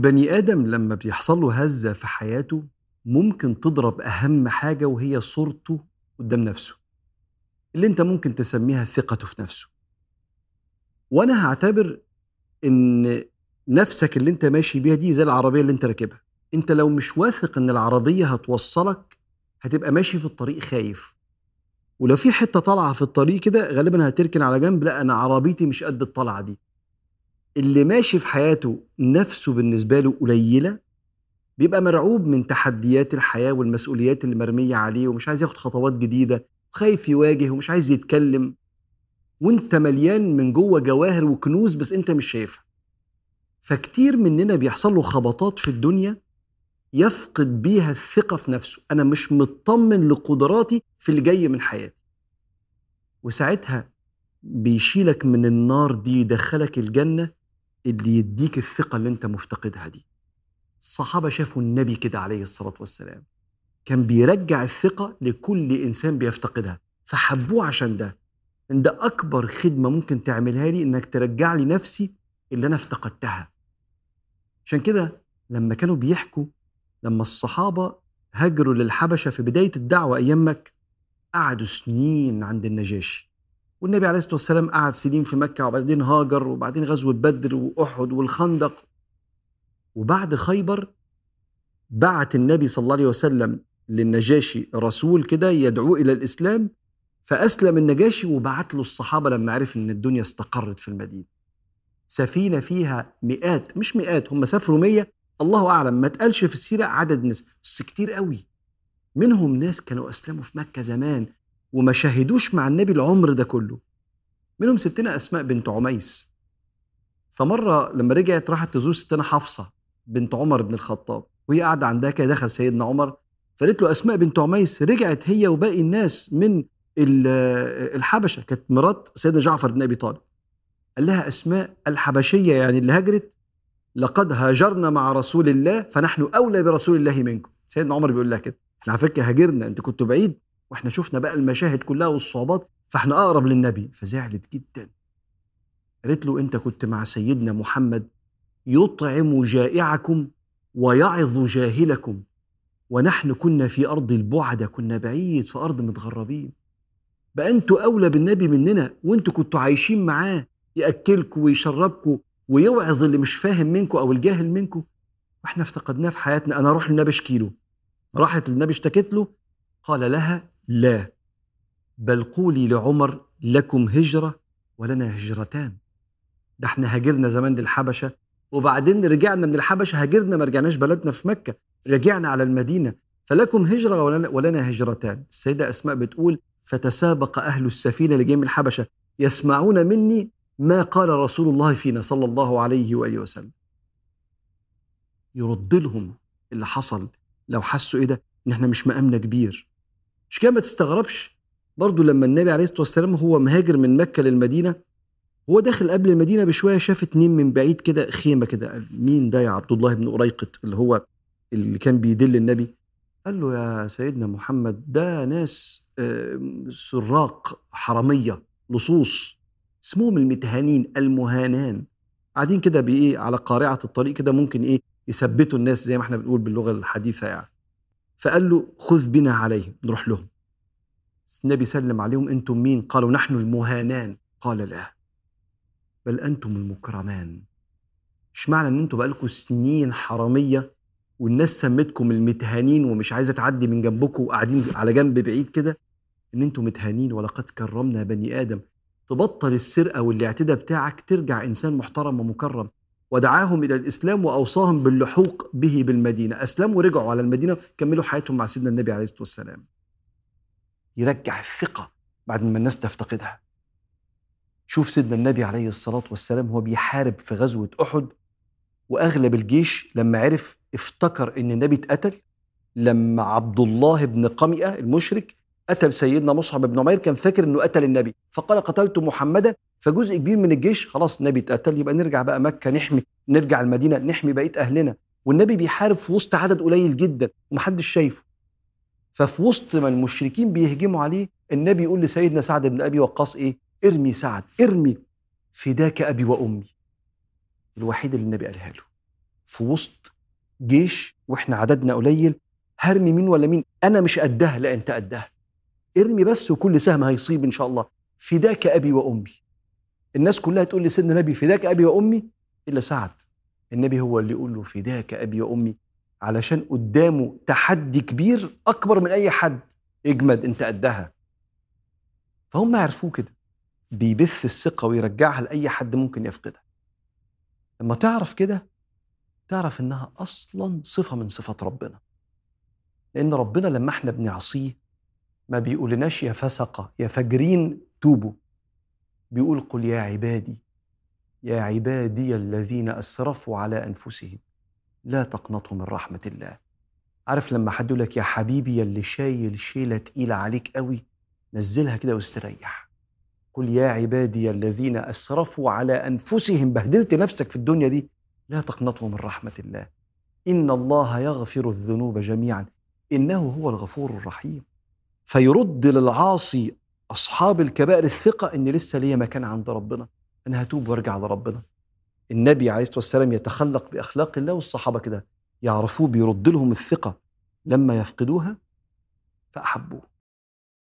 البني آدم لما بيحصل له هزة في حياته ممكن تضرب أهم حاجة وهي صورته قدام نفسه اللي أنت ممكن تسميها ثقته في نفسه. وأنا هعتبر إن نفسك اللي أنت ماشي بيها دي زي العربية اللي أنت راكبها. أنت لو مش واثق إن العربية هتوصلك هتبقى ماشي في الطريق خايف. ولو في حتة طالعة في الطريق كده غالبا هتركن على جنب لأ أنا عربيتي مش قد الطلعة دي. اللي ماشي في حياته نفسه بالنسبة له قليلة بيبقى مرعوب من تحديات الحياة والمسؤوليات اللي مرمية عليه ومش عايز ياخد خطوات جديدة وخايف يواجه ومش عايز يتكلم. وانت مليان من جوه جواهر وكنوز بس انت مش شايفها. فكتير مننا بيحصل له خبطات في الدنيا يفقد بيها الثقة في نفسه. أنا مش مطمن لقدراتي في اللي جاي من حياتي. وساعتها بيشيلك من النار دي يدخلك الجنة اللي يديك الثقة اللي أنت مفتقدها دي. الصحابة شافوا النبي كده عليه الصلاة والسلام. كان بيرجع الثقة لكل إنسان بيفتقدها. فحبوه عشان ده. إن ده أكبر خدمة ممكن تعملها لي إنك ترجع لي نفسي اللي أنا افتقدتها. عشان كده لما كانوا بيحكوا لما الصحابة هاجروا للحبشة في بداية الدعوة أيام مكة قعدوا سنين عند النجاشي. والنبي عليه الصلاة والسلام قعد سنين في مكة وبعدين هاجر وبعدين غزوة بدر وأحد والخندق. وبعد خيبر بعت النبي صلى الله عليه وسلم للنجاشي رسول كده يدعوه إلى الإسلام فأسلم النجاشي وبعت له الصحابة لما عرف إن الدنيا استقرت في المدينة. سفينة فيها مئات مش مئات هم سافروا مية الله أعلم ما تقالش في السيرة عدد ناس بس كتير قوي. منهم ناس كانوا أسلموا في مكة زمان. وما شهدوش مع النبي العمر ده كله. منهم ستنا أسماء بنت عميس. فمرة لما رجعت راحت تزور ستنا حفصة بنت عمر بن الخطاب وهي قاعدة عندها كده دخل سيدنا عمر فقالت له أسماء بنت عميس رجعت هي وباقي الناس من الحبشة كانت مرات سيدنا جعفر بن أبي طالب. قال لها أسماء الحبشية يعني اللي هجرت لقد هاجرنا مع رسول الله فنحن أولى برسول الله منكم. سيدنا عمر بيقول لها كده إحنا على فكرة هاجرنا انت كنت بعيد وإحنا شفنا بقى المشاهد كلها والصعوبات فاحنا أقرب للنبي. فزعلت جدا. قالت له أنت كنت مع سيدنا محمد يطعم جائعكم ويعظ جاهلكم ونحن كنا في أرض البعدة كنا بعيد في أرض متغربين. بقى أنتوا أولى بالنبي مننا وأنتوا كنتوا عايشين معاه يأكلكم ويشربكم ويوعظ اللي مش فاهم منكم أو الجاهل منكم وإحنا افتقدناه في حياتنا. أنا أروح للنبي أشكي له. راحت للنبي اشتكت له. قال لها لا. بل قولي لعمر لكم هجرة ولنا هجرتان. ده إحنا هاجرنا زمان للحبشة وبعدين رجعنا من الحبشة هاجرنا ما رجعناش بلدنا في مكة رجعنا على المدينة. فلكم هجرة ولنا, ولنا هجرتان. السيدة أسماء بتقول فتسابق أهل السفينة اللي من الحبشة يسمعون مني ما قال رسول الله فينا صلى الله عليه وآله وسلم. يرد لهم اللي حصل. لو حسوا إيه ده؟ إن إحنا مش مقامنا كبير. مش كده ما تستغربش؟ برضو لما النبي عليه الصلاة والسلام هو مهاجر من مكة للمدينة هو داخل قبل المدينة بشوية شاف اتنين من بعيد كده خيمة كده قال مين ده يا عبد الله بن قريقط اللي هو اللي كان بيدل النبي. قال له يا سيدنا محمد ده ناس سراق حرامية لصوص اسمهم المتهانين المهانان. قاعدين كده بإيه؟ على قارعة الطريق كده ممكن إيه؟ يثبتوا الناس زي ما إحنا بنقول باللغة الحديثة يعني. فقال له خذ بنا عليهم. نروح لهم. النبي سلم عليهم أنتم مين؟ قالوا نحن المهانان. قال لا بل أنتم المكرمان. مش معنى إن أنتم بقالكم سنين حرامية والناس سمتكم المتهانين ومش عايزة تعدي من جنبكم وقاعدين على جنب بعيد كده؟ إن أنتم متهانين ولقد كرمنا بني آدم. تبطل السرقة والإعتداء بتاعك ترجع إنسان محترم ومكرم. ودعاهم إلى الإسلام وأوصاهم باللحوق به بالمدينة. أسلموا ورجعوا على المدينة كملوا حياتهم مع سيدنا النبي عليه الصلاة والسلام. يرجع الثقة بعد ما الناس تفتقدها. شوف سيدنا النبي عليه الصلاة والسلام هو بيحارب في غزوة أحد وأغلب الجيش لما عرف افتكر إن النبي اتقتل لما عبد الله بن قمئة المشرك قتل سيدنا مصعب بن عمير كان فاكر إنه قتل النبي فقال قتلت محمدا فجزء كبير من الجيش خلاص النبي اتقتل يبقى نرجع بقى مكة نحمي نرجع المدينة نحمي بقية أهلنا. والنبي بيحارب في وسط عدد قليل جدا ومحدش شايفه. ففي وسط ما المشركين بيهجموا عليه النبي يقول لسيدنا سعد بن أبي وقاص إيه؟ ارمي سعد ارمي فداك أبي وأمي. الوحيد اللي النبي قالها له. في وسط جيش وإحنا عددنا قليل هرمي مين ولا مين؟ أنا مش قدها لا أنت قدها. ارمي بس وكل سهم هيصيب إن شاء الله. فداك أبي وأمي. الناس كلها تقول لسيدنا النبي فداك أبي وأمي؟ إلا سعد. النبي هو اللي يقول له فداك أبي وأمي؟ علشان قدامه تحدي كبير أكبر من أي حد. اجمد أنت قدها. فهم عرفوه كده. بيبث الثقة ويرجعها لأي حد ممكن يفقدها. لما تعرف كده تعرف إنها أصلا صفة من صفات ربنا. لأن ربنا لما إحنا بنعصيه ما بيقولناش يا فسقه يا فجرين توبوا. بيقول قل يا عبادي يا عبادي الذين أسرفوا على أنفسهم لا تقنطوا من رحمة الله. عارف لما حد يقول لك يا حبيبي اللي شايل شيلة تقيلة عليك قوي نزلها كده واستريح. قل يا عبادي الذين أسرفوا على أنفسهم بهدلت نفسك في الدنيا دي لا تقنطوا من رحمة الله. إن الله يغفر الذنوب جميعا إنه هو الغفور الرحيم. فيرد للعاصي أصحاب الكبائر الثقة إن لسه ليا مكان عند ربنا أنا هتوب وأرجع لربنا النبي عليه الصلاة والسلام يتخلق بأخلاق الله والصحابة كده يعرفوه بيرد لهم الثقة لما يفقدوها فأحبوه.